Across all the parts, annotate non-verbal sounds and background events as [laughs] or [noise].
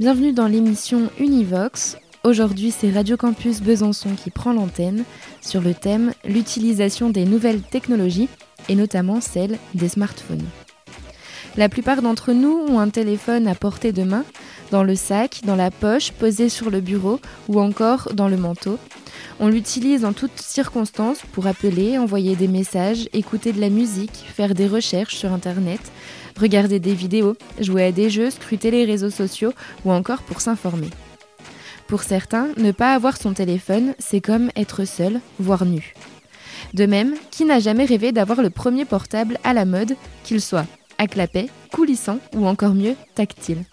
Bienvenue dans l'émission Univox. Aujourd'hui, c'est Radio Campus Besançon qui prend l'antenne sur le thème l'utilisation des nouvelles technologies et notamment celle des smartphones. La plupart d'entre nous ont un téléphone à portée de main, dans le sac, dans la poche, posé sur le bureau ou encore dans le manteau. On l'utilise en toutes circonstances pour appeler, envoyer des messages, écouter de la musique, faire des recherches sur Internet, regarder des vidéos, jouer à des jeux, scruter les réseaux sociaux ou encore pour s'informer. Pour certains, ne pas avoir son téléphone, c'est comme être seul, voire nu. De même, qui n'a jamais rêvé d'avoir le premier portable à la mode, qu'il soit à clapet, coulissant ou encore mieux, tactile?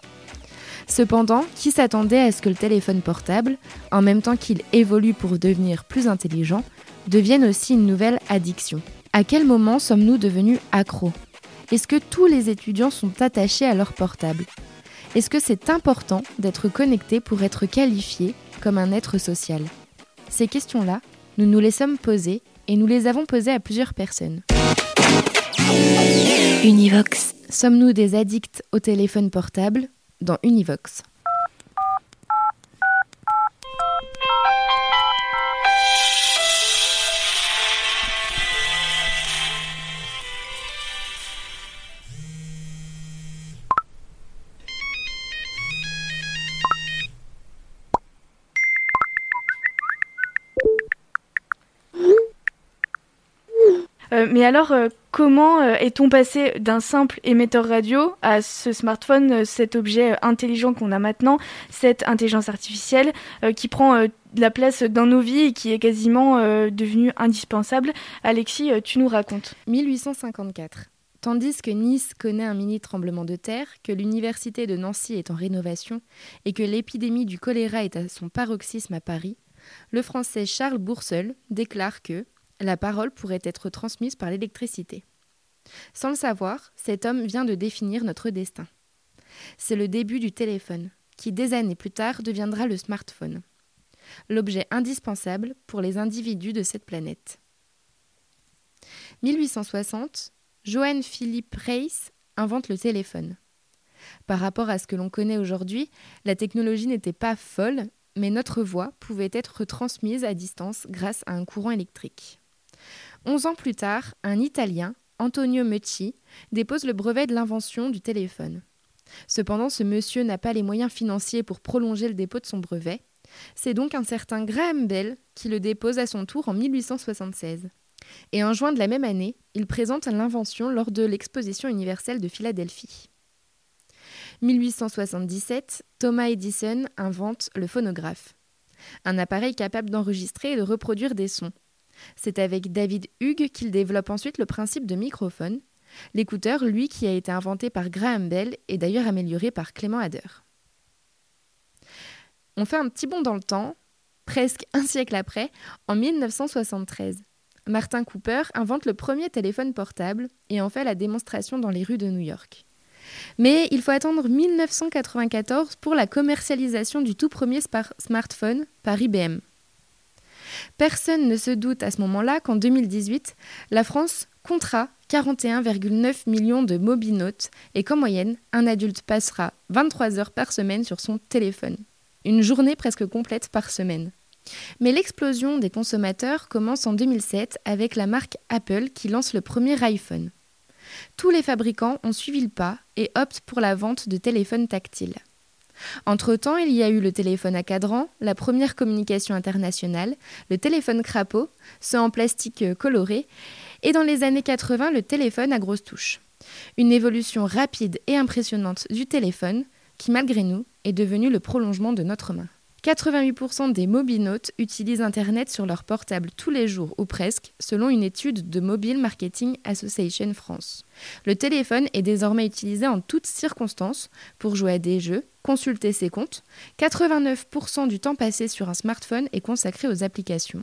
Cependant, qui s'attendait à ce que le téléphone portable, en même temps qu'il évolue pour devenir plus intelligent, devienne aussi une nouvelle addiction? À quel moment sommes-nous devenus accros? Est-ce que tous les étudiants sont attachés à leur portable? Est-ce que c'est important d'être connecté pour être qualifié comme un être social? Ces questions-là, nous nous les sommes posées et nous les avons posées à plusieurs personnes. Univox. Sommes-nous des addicts au téléphone portable? Dans Univox mais alors, euh, comment euh, est-on passé d'un simple émetteur radio à ce smartphone, cet objet intelligent qu'on a maintenant, cette intelligence artificielle qui prend la place dans nos vies et qui est quasiment devenue indispensable? Alexis, tu nous racontes. 1854. Tandis que Nice connaît un mini tremblement de terre, que l'université de Nancy est en rénovation et que l'épidémie du choléra est à son paroxysme à Paris, le français Charles Bourseul déclare que, la parole pourrait être transmise par l'électricité. Sans le savoir, cet homme vient de définir notre destin. C'est le début du téléphone, qui des années plus tard deviendra le smartphone, l'objet indispensable pour les individus de cette planète. 1860, Johann Philipp Reis invente le téléphone. Par rapport à ce que l'on connaît aujourd'hui, la technologie n'était pas folle, mais notre voix pouvait être transmise à distance grâce à un courant électrique. Onze ans plus tard, un Italien, Antonio Mucci, dépose le brevet de l'invention du téléphone. Cependant, ce monsieur n'a pas les moyens financiers pour prolonger le dépôt de son brevet. C'est donc un certain Graham Bell qui le dépose à son tour en 1876. Et en juin de la même année, il présente l'invention lors de l'exposition universelle de Philadelphie. 1877, Thomas Edison invente le phonographe, un appareil capable d'enregistrer et de reproduire des sons. C'est avec David Hughes qu'il développe ensuite le principe de microphone, l'écouteur, lui, qui a été inventé par Graham Bell et d'ailleurs amélioré par Clément Ader. On fait un petit bond dans le temps, presque un siècle après, en 1973. Martin Cooper invente le premier téléphone portable et en fait la démonstration dans les rues de New York. Mais il faut attendre 1994 pour la commercialisation du tout premier smartphone par IBM. Personne ne se doute à ce moment-là qu'en 2018, la France comptera 41,9 millions de mobinotes et qu'en moyenne, un adulte passera 23 heures par semaine sur son téléphone. Une journée presque complète par semaine. Mais l'explosion des consommateurs commence en 2007 avec la marque Apple qui lance le premier iPhone. Tous les fabricants ont suivi le pas et optent pour la vente de téléphones tactiles. Entre-temps, il y a eu le téléphone à cadran, la première communication internationale, le téléphone crapaud, ceux en plastique coloré, et dans les années 80, le téléphone à grosse touche. Une évolution rapide et impressionnante du téléphone qui, malgré nous, est devenu le prolongement de notre main. 88% des mobinautes utilisent Internet sur leur portable tous les jours ou presque, selon une étude de Mobile Marketing Association France. Le téléphone est désormais utilisé en toutes circonstances pour jouer à des jeux, consulter ses comptes. 89% du temps passé sur un smartphone est consacré aux applications.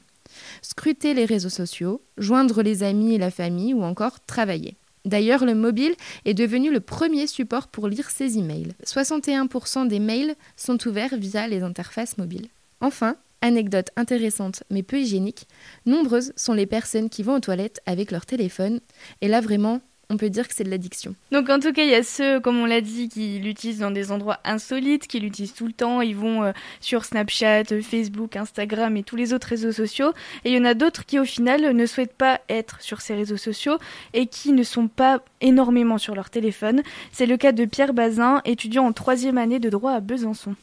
Scruter les réseaux sociaux, joindre les amis et la famille ou encore travailler. D'ailleurs, le mobile est devenu le premier support pour lire ses emails. 61% des mails sont ouverts via les interfaces mobiles. Enfin, anecdote intéressante mais peu hygiénique, nombreuses sont les personnes qui vont aux toilettes avec leur téléphone. Et là, vraiment, on peut dire que c'est de l'addiction. Donc en tout cas, il y a ceux, comme on l'a dit, qui l'utilisent dans des endroits insolites, qui l'utilisent tout le temps. Ils vont euh, sur Snapchat, Facebook, Instagram et tous les autres réseaux sociaux. Et il y en a d'autres qui, au final, ne souhaitent pas être sur ces réseaux sociaux et qui ne sont pas énormément sur leur téléphone. C'est le cas de Pierre Bazin, étudiant en troisième année de droit à Besançon.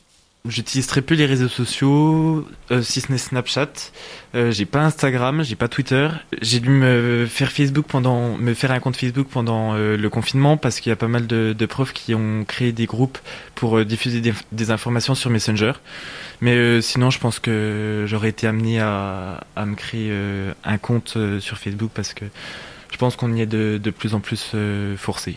J'utilise très peu les réseaux sociaux, euh, si ce n'est Snapchat. Euh, j'ai pas Instagram, j'ai pas Twitter. J'ai dû me faire Facebook pendant, me faire un compte Facebook pendant euh, le confinement parce qu'il y a pas mal de, de, profs qui ont créé des groupes pour euh, diffuser des, des, informations sur Messenger. Mais euh, sinon, je pense que j'aurais été amené à, à me créer un compte sur Facebook parce que je pense qu'on y est de, de plus en plus forcé.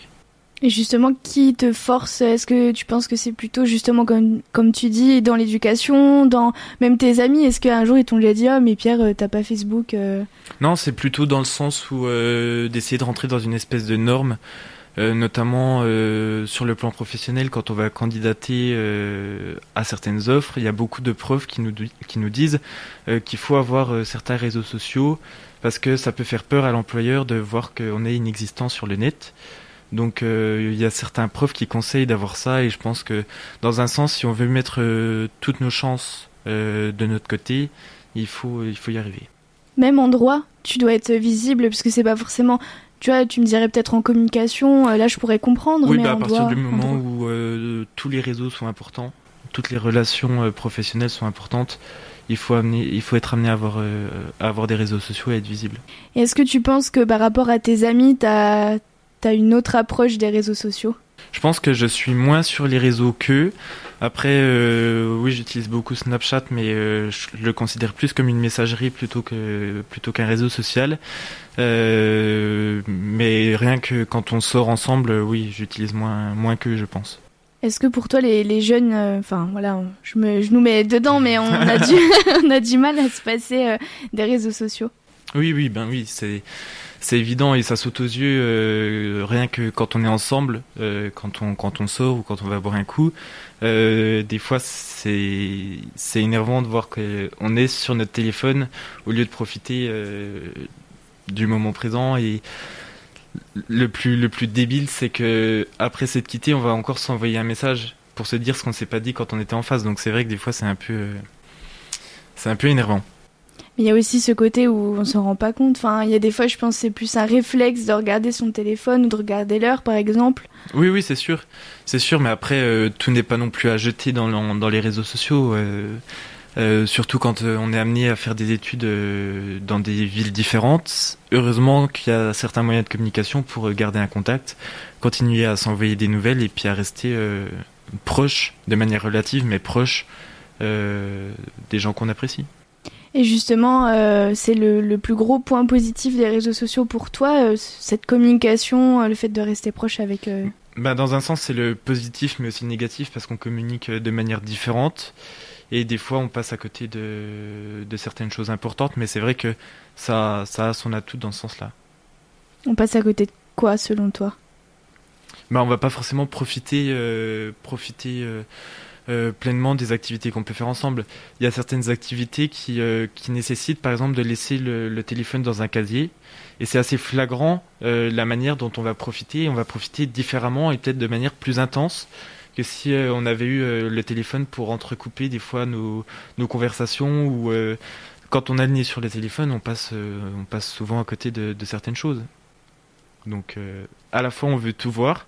Et justement, qui te force? Est-ce que tu penses que c'est plutôt justement comme, comme tu dis, dans l'éducation, dans même tes amis? Est-ce qu'un jour ils t'ont déjà dit, ah mais Pierre, euh, t'as pas Facebook euh... Non, c'est plutôt dans le sens où euh, d'essayer de rentrer dans une espèce de norme, notamment sur le plan professionnel, quand on va candidater à certaines offres, il y a beaucoup de preuves qui nous, qui nous disent qu'il faut avoir certains réseaux sociaux parce que ça peut faire peur à l'employeur de voir qu'on est inexistant sur le net. Donc euh, il y a certains profs qui conseillent d'avoir ça et je pense que dans un sens, si on veut mettre euh, toutes nos chances euh, de notre côté, il faut, il faut y arriver. Même en droit, tu dois être visible parce que c'est pas forcément. Tu vois, tu me dirais peut-être en communication, là je pourrais comprendre. Oui, mais bah, à partir du moment où tous les réseaux sont importants, toutes les relations professionnelles sont importantes, il faut, amener, il faut être amené à avoir, à avoir des réseaux sociaux et être visible. Et est-ce que tu penses que par rapport à tes amis, tu as, as, une autre approche des réseaux sociaux Je pense que je suis moins sur les réseaux qu'eux. Après, euh, oui, j'utilise beaucoup Snapchat, mais euh, je le considère plus comme une messagerie plutôt que plutôt qu'un réseau social. Euh, mais rien que quand on sort ensemble, oui, j'utilise moins moins qu'eux, je pense. Est-ce que pour toi, les, les jeunes, enfin euh, voilà, je, me, je nous mets dedans, mais on a, [laughs] du, [laughs] on a du mal à se passer euh, des réseaux sociaux? Oui, oui, ben oui, c'est c'est évident et ça saute aux yeux euh, rien que quand on est ensemble, euh, quand on quand on sort ou quand on va boire un coup. Euh, des fois, c'est c'est énervant de voir qu'on est sur notre téléphone au lieu de profiter du moment présent et le plus le plus débile, c'est que après s'être quitté, on va encore s'envoyer un message pour se dire ce qu'on s'est pas dit quand on était en face. Donc c'est vrai que des fois c'est un peu c'est un peu énervant. Mais il y a aussi ce côté où on s'en rend pas compte. Enfin, il y a des fois, je pense, c'est plus un réflexe de regarder son téléphone ou de regarder l'heure, par exemple. Oui, oui, c'est sûr, c'est sûr. Mais après, euh, tout n'est pas non plus à jeter dans, dans les réseaux sociaux. Euh, euh, surtout quand on est amené à faire des études dans des villes différentes. Heureusement qu'il y a certains moyens de communication pour garder un contact, continuer à s'envoyer des nouvelles et puis à rester proche, de manière relative, mais proche des gens qu'on apprécie. Et justement, euh, c'est le, le, plus gros point positif des réseaux sociaux pour toi, euh, cette communication, euh, le fait de rester proche avec... Bah, dans un sens, c'est le positif, mais aussi le négatif, parce qu'on communique de manière différente. Et des fois, on passe à côté de, de certaines choses importantes, mais c'est vrai que ça, ça a son atout dans ce sens-là. On passe à côté de quoi, selon toi? Bah, On va pas forcément profiter... profiter euh, pleinement des activités qu'on peut faire ensemble. Il y a certaines activités qui, euh, qui nécessitent par exemple de laisser le, téléphone dans un casier et c'est assez flagrant euh, la manière dont on va profiter. On va profiter différemment et peut-être de manière plus intense que si on avait eu le téléphone pour entrecouper des fois nos, nos conversations ou quand on a le nez sur le téléphone, on passe, on passe souvent à côté de certaines choses. Donc à la fois on veut tout voir,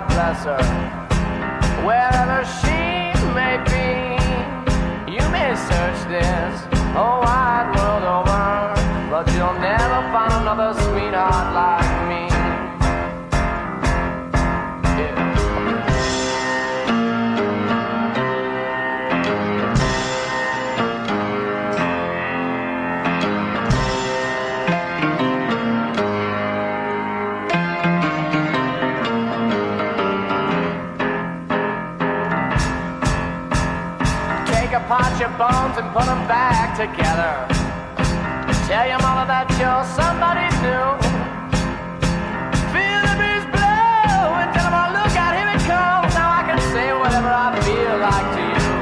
God bless her. Wherever she may be, you may search this whole wide world over, but you'll never find another sweetheart like apart your bones and put them back together. Tell your mother that you're somebody new. Feel the breeze blow and tell them, oh, look out, here it comes. Now I can say whatever I feel like to you.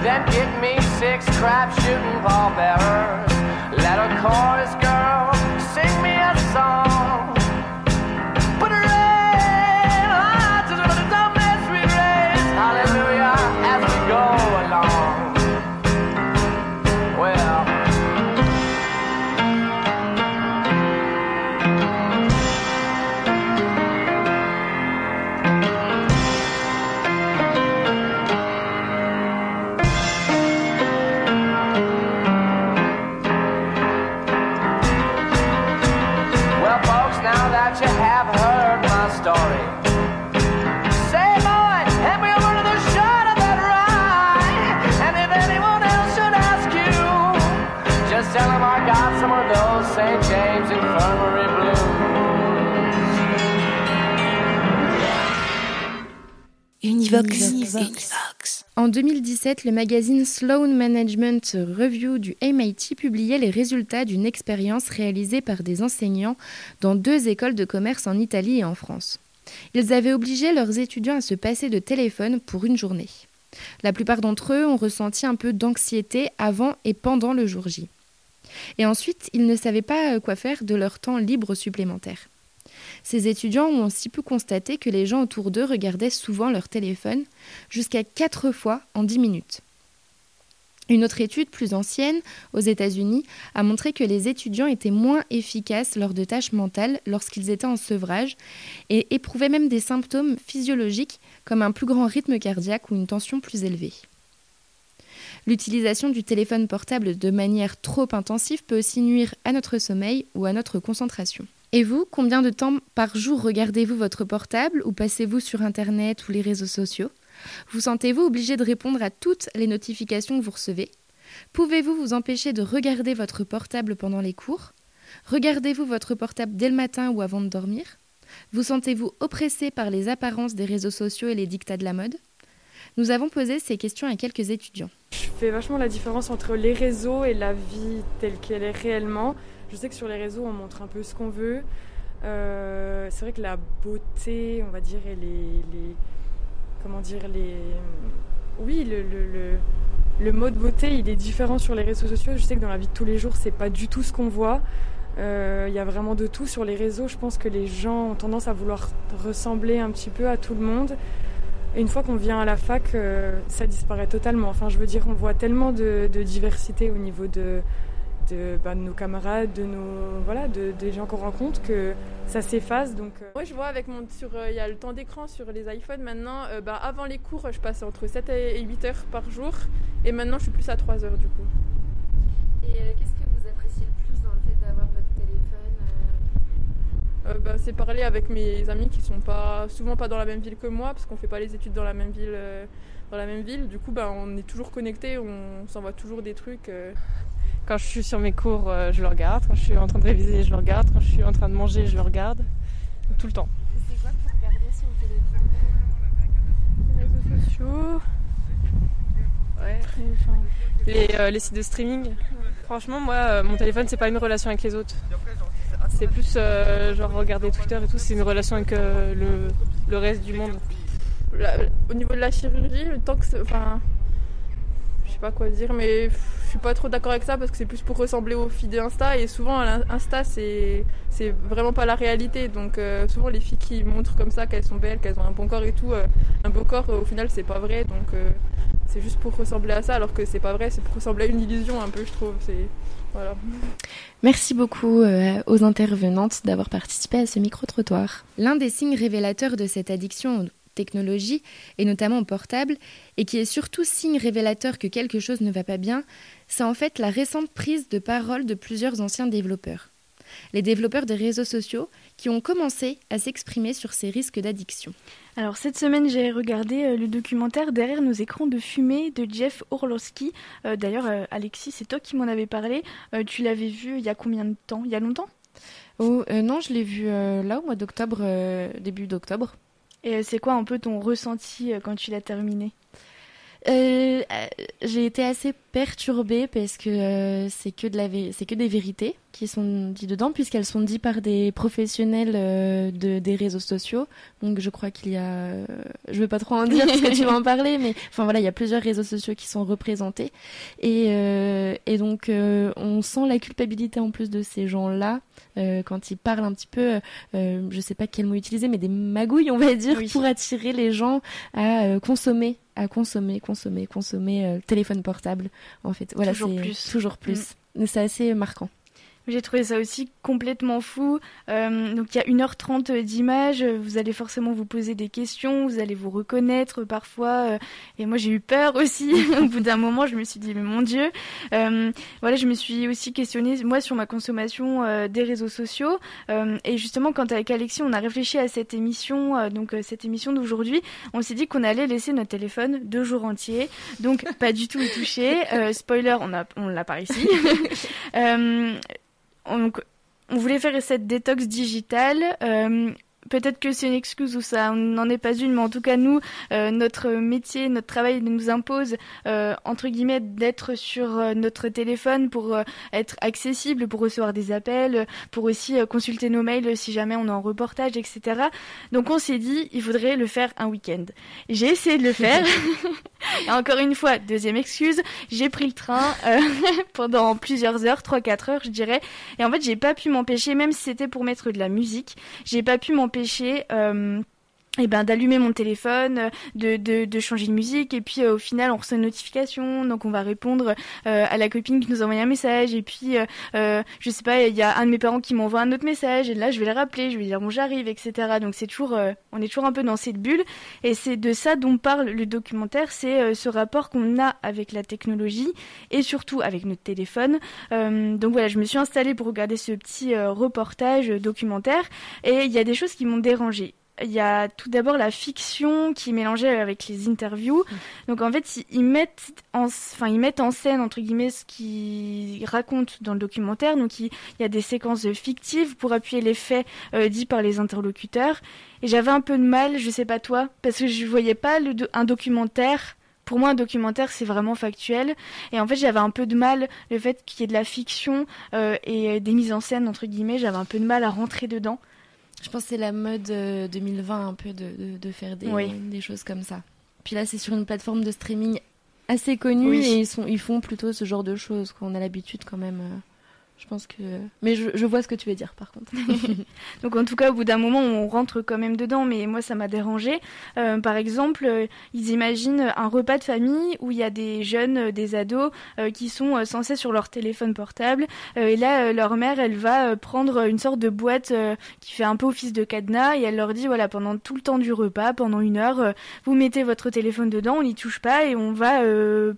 Then give me six crap shooting pallbearers. Let a chorus girl En 2017, le magazine Sloan Management Review du MIT publiait les résultats d'une expérience réalisée par des enseignants dans deux écoles de commerce en Italie et en France. Ils avaient obligé leurs étudiants à se passer de téléphone pour une journée. La plupart d'entre eux ont ressenti un peu d'anxiété avant et pendant le jour J. Et ensuite, ils ne savaient pas quoi faire de leur temps libre supplémentaire. Ces étudiants ont aussi pu constater que les gens autour d'eux regardaient souvent leur téléphone, jusqu'à quatre fois en dix minutes. Une autre étude plus ancienne, aux États-Unis, a montré que les étudiants étaient moins efficaces lors de tâches mentales lorsqu'ils étaient en sevrage et éprouvaient même des symptômes physiologiques comme un plus grand rythme cardiaque ou une tension plus élevée. L'utilisation du téléphone portable de manière trop intensive peut aussi nuire à notre sommeil ou à notre concentration. Et vous, combien de temps par jour regardez-vous votre portable ou passez-vous sur Internet ou les réseaux sociaux? Vous sentez-vous obligé de répondre à toutes les notifications que vous recevez? Pouvez-vous vous empêcher de regarder votre portable pendant les cours? Regardez-vous votre portable dès le matin ou avant de dormir? Vous sentez-vous oppressé par les apparences des réseaux sociaux et les dictats de la mode? Nous avons posé ces questions à quelques étudiants. Je fais vachement la différence entre les réseaux et la vie telle qu'elle est réellement. Je sais que sur les réseaux, on montre un peu ce qu'on veut. Euh, c'est vrai que la beauté, on va dire, et les, comment dire, les, oui, le, le, mode beauté, il est différent sur les réseaux sociaux. Je sais que dans la vie de tous les jours, c'est pas du tout ce qu'on voit. Euh, il y a vraiment de tout sur les réseaux. Je pense que les gens ont tendance à vouloir ressembler un petit peu à tout le monde. Et une fois qu'on vient à la fac, euh, ça disparaît totalement. Enfin, je veux dire, on voit tellement de diversité au niveau de, bah, de, nos camarades, de nos voilà, de, des gens qu'on rencontre, que ça s'efface. Donc, euh. Moi, je vois avec mon sur, euh, il y a le temps d'écran sur les iPhones maintenant. Euh, bah, avant les cours, je passais entre 7 et 8 heures par jour, et maintenant, je suis plus à 3 heures du coup. Et qu'est-ce que vous appréciez le plus dans le fait d'avoir votre téléphone bah, C'est parler avec mes amis qui sont pas souvent pas dans la même ville que moi, parce qu'on fait pas les études dans la même ville. dans la même ville, du coup, bah, on est toujours connectés, on s'envoie toujours des trucs. Quand je suis sur mes cours, euh, je le regarde. Quand je suis en train de réviser, je le regarde. Quand je suis en train de manger, je le regarde. Tout le temps. C'est quoi que vous regardez sur le téléphone? Les réseaux sociaux. Ouais. Les, euh, les, sites de streaming. Franchement, moi, euh, mon téléphone, c'est pas une relation avec les autres. C'est plus genre regarder Twitter et tout, c'est une relation avec le, le, reste du monde. au niveau de la chirurgie, le temps que. Enfin. Je sais pas quoi dire, mais suis pas trop d'accord avec ça parce que c'est plus pour ressembler aux filles d'Insta et souvent Insta c'est c'est vraiment pas la réalité donc euh, souvent les filles qui montrent comme ça qu'elles sont belles qu'elles ont un bon corps et tout euh, un beau corps au final c'est pas vrai donc euh, c'est juste pour ressembler à ça alors que c'est pas vrai c'est pour ressembler à une illusion un peu je trouve c'est Voilà. Merci beaucoup euh, aux intervenantes d'avoir participé à ce micro-trottoir. L'un des signes révélateurs de cette addiction technologies, et notamment au portable, et qui est surtout signe révélateur que quelque chose ne va pas bien, c'est en fait la récente prise de parole de plusieurs anciens développeurs. Les développeurs des réseaux sociaux qui ont commencé à s'exprimer sur ces risques d'addiction. Alors cette semaine, j'ai regardé euh, le documentaire Derrière nos écrans de fumée de Jeff Orlowski. Euh, D'ailleurs, euh, Alexis, c'est toi qui m'en avais parlé. Euh, tu l'avais vu il y a combien de temps? Il y a longtemps? Oh, euh, non, je l'ai vu euh, là au mois d'octobre, euh, début d'octobre. Et euh, c'est quoi un peu ton ressenti euh, quand tu l'as terminé? Euh, euh, j'ai été assez perturbée parce que euh, c'est que de la vé- c'est que des vérités qui sont dites dedans puisqu'elles sont dites par des professionnels euh, de, des réseaux sociaux. Donc je crois qu'il y a je veux pas trop en dire parce que tu vas en parler mais enfin voilà, il y a plusieurs réseaux sociaux qui sont représentés et et donc on sent la culpabilité en plus de ces gens-là quand ils parlent un petit peu je sais pas quel mot utiliser mais des magouilles on va dire Oui. pour attirer les gens à consommer à consommer consommer consommer euh, téléphone portable en fait. Voilà Toujours plus. toujours plus. Mais c'est assez marquant J'ai trouvé ça aussi complètement fou. Euh, donc il y a 1h30 d'images, vous allez forcément vous poser des questions, vous allez vous reconnaître parfois. euh, et moi j'ai eu peur aussi. [laughs] Au bout d'un moment, je me suis dit mais mon Dieu. Euh, voilà, je me suis aussi questionnée moi sur ma consommation euh, des réseaux sociaux. Et justement, quand avec Alexis on a réfléchi à cette émission, donc cette émission d'aujourd'hui, on s'est dit qu'on allait laisser notre téléphone deux jours entiers. Donc pas du tout y toucher. Spoiler, on a on l'a par ici. [laughs] Donc, on voulait faire cette détox digitale. euh, Peut-être que c'est une excuse ou ça n'en est pas une, mais en tout cas nous, euh, notre métier, notre travail nous impose euh, entre guillemets d'être sur euh, notre téléphone pour être accessible, pour recevoir des appels, pour aussi consulter nos mails si jamais on est en reportage, etc. Donc on s'est dit, il faudrait le faire un week-end. J'ai essayé de le faire. [laughs] Et encore une fois, deuxième excuse, j'ai pris le train [laughs] pendant plusieurs heures, 3-4 heures je dirais, et en fait j'ai pas pu m'empêcher, même si c'était pour mettre de la musique, j'ai pas pu m'empêcher euh, eh ben, d'allumer mon téléphone, euh, de, de, de changer de musique, et puis euh, au final on reçoit une notification, donc on va répondre euh, à la copine qui nous a envoyé un message, et puis euh, euh, je sais pas, il y a un de mes parents qui m'envoie un autre message, et là je vais le rappeler, je vais dire bon j'arrive, etc. Donc c'est toujours, euh, on est toujours un peu dans cette bulle, et c'est de ça dont parle le documentaire, c'est ce rapport qu'on a avec la technologie, et surtout avec notre téléphone. Donc voilà, je me suis installée pour regarder ce petit reportage documentaire, et il y a des choses qui m'ont dérangée. Il y a tout d'abord la fiction qui est mélangée avec les interviews. Donc en fait, ils- mettent en, enfin ils mettent en scène entre guillemets ce qu'ils racontent dans le documentaire. Donc il, y a des séquences fictives pour appuyer les faits euh, dits par les interlocuteurs. Et j'avais un peu de mal, je sais pas toi, parce que je voyais pas le un documentaire. Pour moi, un documentaire, c'est vraiment factuel. Et en fait, j'avais un peu de mal, le fait qu'il y ait de la fiction euh, et des mises en scène, entre guillemets, j'avais un peu de mal à rentrer dedans. Je pense que c'est la mode euh, 2020 un peu de, de, de faire des, Oui. des choses comme ça puis là c'est sur une plateforme de streaming assez connue Oui. et ils sont ils font plutôt ce genre de choses qu'on a l'habitude quand même euh, je pense que mais je, je vois ce que tu veux dire par contre [laughs] [laughs] Donc en tout cas, au bout d'un moment, on rentre quand même dedans, mais moi, ça m'a dérangé. Euh, par exemple, euh, ils imaginent un repas de famille où il y a des jeunes, euh, des ados, qui sont censés sur leur téléphone portable. Et là, leur mère, elle va prendre une sorte de boîte qui fait un peu office de cadenas, et elle leur dit, voilà, pendant tout le temps du repas, pendant une heure, vous mettez votre téléphone dedans, on n'y touche pas, et on va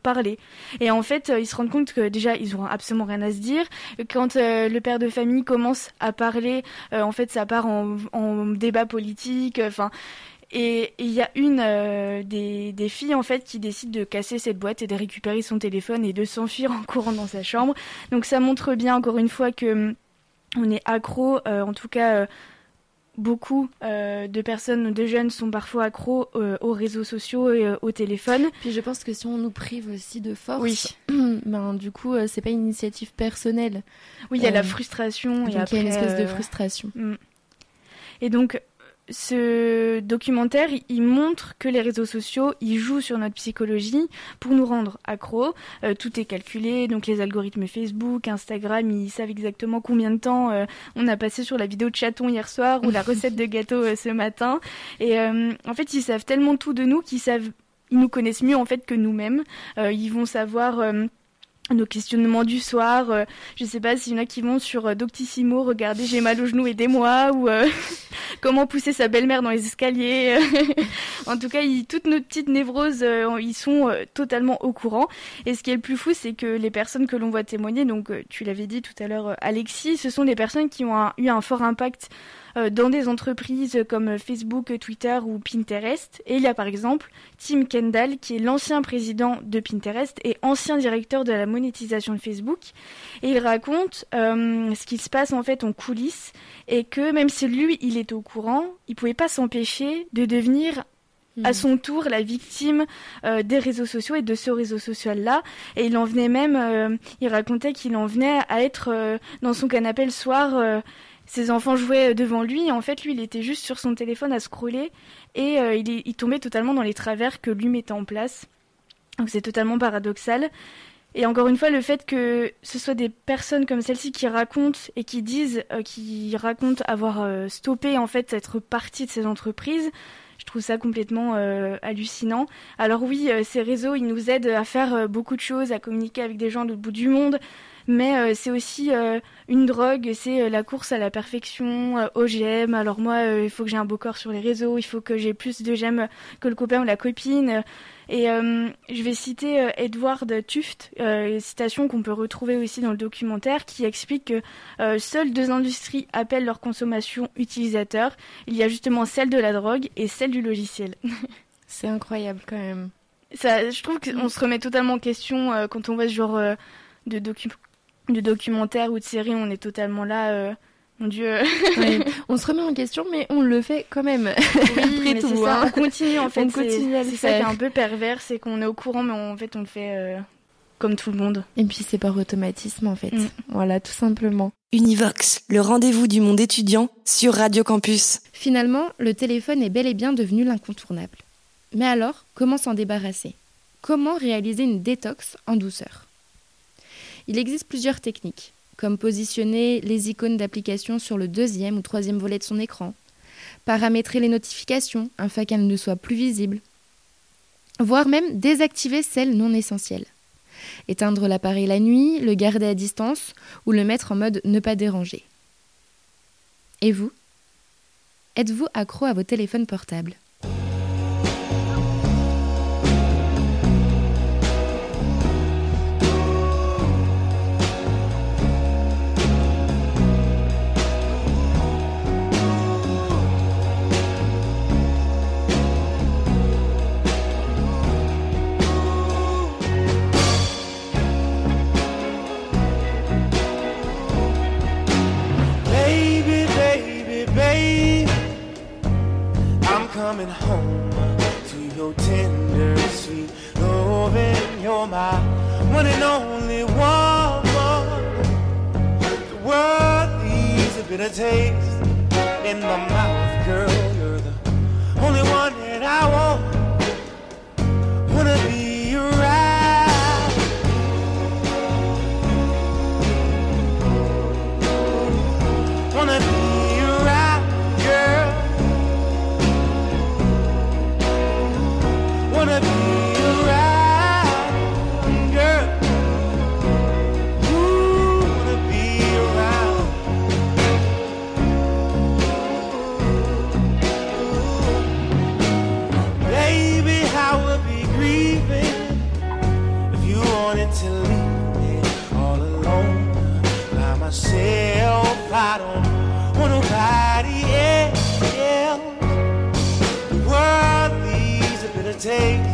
parler. Et en fait, ils se rendent compte que déjà, ils ont absolument rien à se dire. Quand euh, le père de famille commence à parler, euh, en fait, ça part en, débat politique. Enfin, et il y a une euh, des, des filles en fait qui décide de casser cette boîte et de récupérer son téléphone et de s'enfuir en courant dans sa chambre. Donc ça montre bien encore une fois que hum, on est accro, euh, en tout cas. Beaucoup euh, de personnes, de jeunes sont parfois accros euh, aux réseaux sociaux et euh, au téléphone. puis je pense que si on nous prive aussi de force Oui. [clears throat] ben du coup c'est pas une initiative personnelle Oui, il y a la frustration. donc et il y a une espèce de frustration Mm. Et donc, ce documentaire, il- montre que les réseaux sociaux, ils jouent sur notre psychologie pour nous rendre accros. Euh, tout est calculé, donc les algorithmes Facebook, Instagram, ils savent exactement combien de temps euh, on a passé sur la vidéo de chaton hier soir ou la recette de gâteau euh, ce matin. Et en fait, ils savent tellement tout de nous qu'ils savent, ils nous connaissent mieux en fait que nous-mêmes. Ils vont savoir. Euh, nos questionnements du soir. Euh, je sais pas s'il y en a qui vont sur euh, Doctissimo, regardez j'ai mal au genou, aidez-moi, ou euh, [laughs] comment pousser sa belle-mère dans les escaliers. [laughs] en tout cas, ils, toutes nos petites névroses, ils sont totalement au courant. Et ce qui est le plus fou, c'est que les personnes que l'on voit témoigner, donc tu l'avais dit tout à l'heure, Alexis, ce sont des personnes qui ont eu un fort impact euh, dans des entreprises comme Facebook, Twitter ou Pinterest. Et il y a par exemple Tim Kendall, qui est l'ancien président de Pinterest et ancien directeur de la monétisation de Facebook. Et il raconte euh, ce qui se passe en fait en coulisses et que même si lui, il est au courant, il pouvait pas s'empêcher de devenir à hmm. son tour la victime euh, des réseaux sociaux et de ce réseau social là et il en venait même il racontait qu'il en venait à être dans son canapé le soir ses enfants jouaient devant lui en fait lui il était juste sur son téléphone à scroller et euh, il, tombait totalement dans les travers que lui mettait en place. Donc c'est totalement paradoxal. Et encore une fois, le fait que ce soit des personnes comme celle-ci qui racontent et qui disent, euh, qui racontent avoir euh, stoppé en fait être partie de ces entreprises, je trouve ça complètement hallucinant. Alors oui, ces réseaux, ils nous aident à faire beaucoup de choses, à communiquer avec des gens de bout du monde, mais euh, c'est aussi euh, une drogue, c'est euh, la course à la perfection, au j'aime. Alors moi, il faut que j'ai un beau corps sur les réseaux, il faut que j'ai plus de j'aime que le copain ou la copine. Et je vais citer Edward Tuft, une citation qu'on peut retrouver aussi dans le documentaire, qui explique que seules deux industries appellent leur consommation utilisateur. Il y a justement celle de la drogue et celle du logiciel. [laughs] C'est incroyable quand même. Ça, je trouve qu'on se remet totalement en question quand on voit ce genre de, docu de documentaire ou de série, on est totalement là. Euh, mon Dieu. [laughs] [laughs] on se remet en question, mais on le fait quand même. Oui, [laughs] Après tout, ça. Hein. On continue en fait. C'est ça qui est un peu pervers, c'est qu'on est au courant, mais en fait on le fait euh, comme tout le monde. Et puis c'est par automatisme en fait. Mm. Voilà, tout simplement. Univox, le rendez-vous du monde étudiant sur Radio Campus. Finalement, le téléphone est bel et bien devenu l'incontournable. Mais alors, comment s'en débarrasser? Comment réaliser une détox en douceur? Il existe plusieurs techniques, comme positionner les icônes d'application sur le deuxième ou troisième volet de son écran, paramétrer les notifications afin qu'elles ne soient plus visibles, voire même désactiver celles non essentielles. Éteindre l'appareil la nuit, le garder à distance ou le mettre en mode ne pas déranger. Et vous? Êtes-vous accro à vos téléphones portables? Coming home to your tender, sweet loving. You're my one and only woman. The world leaves a bitter taste in my mouth, girl. You're the only one that I want. myself. I don't want nobody else. The world needs a bitter taste.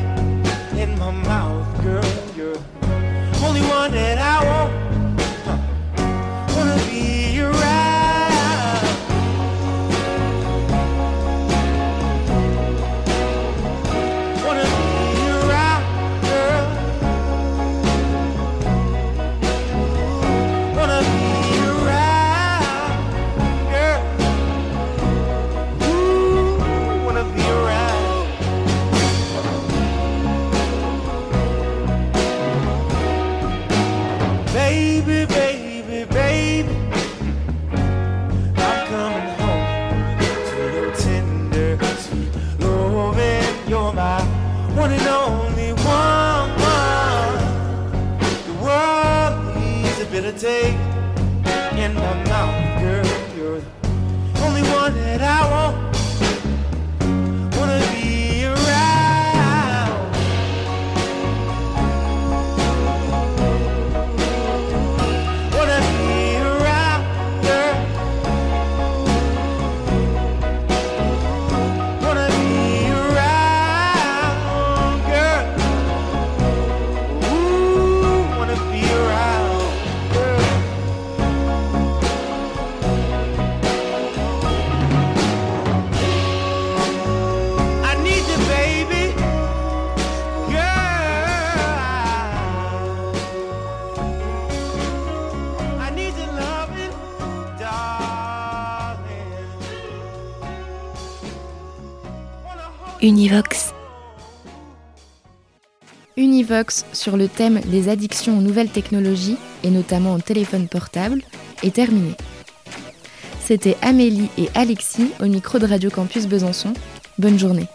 Univox. Univox sur le thème des addictions aux nouvelles technologies, et notamment au téléphone portable, est terminé. C'était Amélie et Alexis au micro de Radio Campus Besançon. Bonne journée.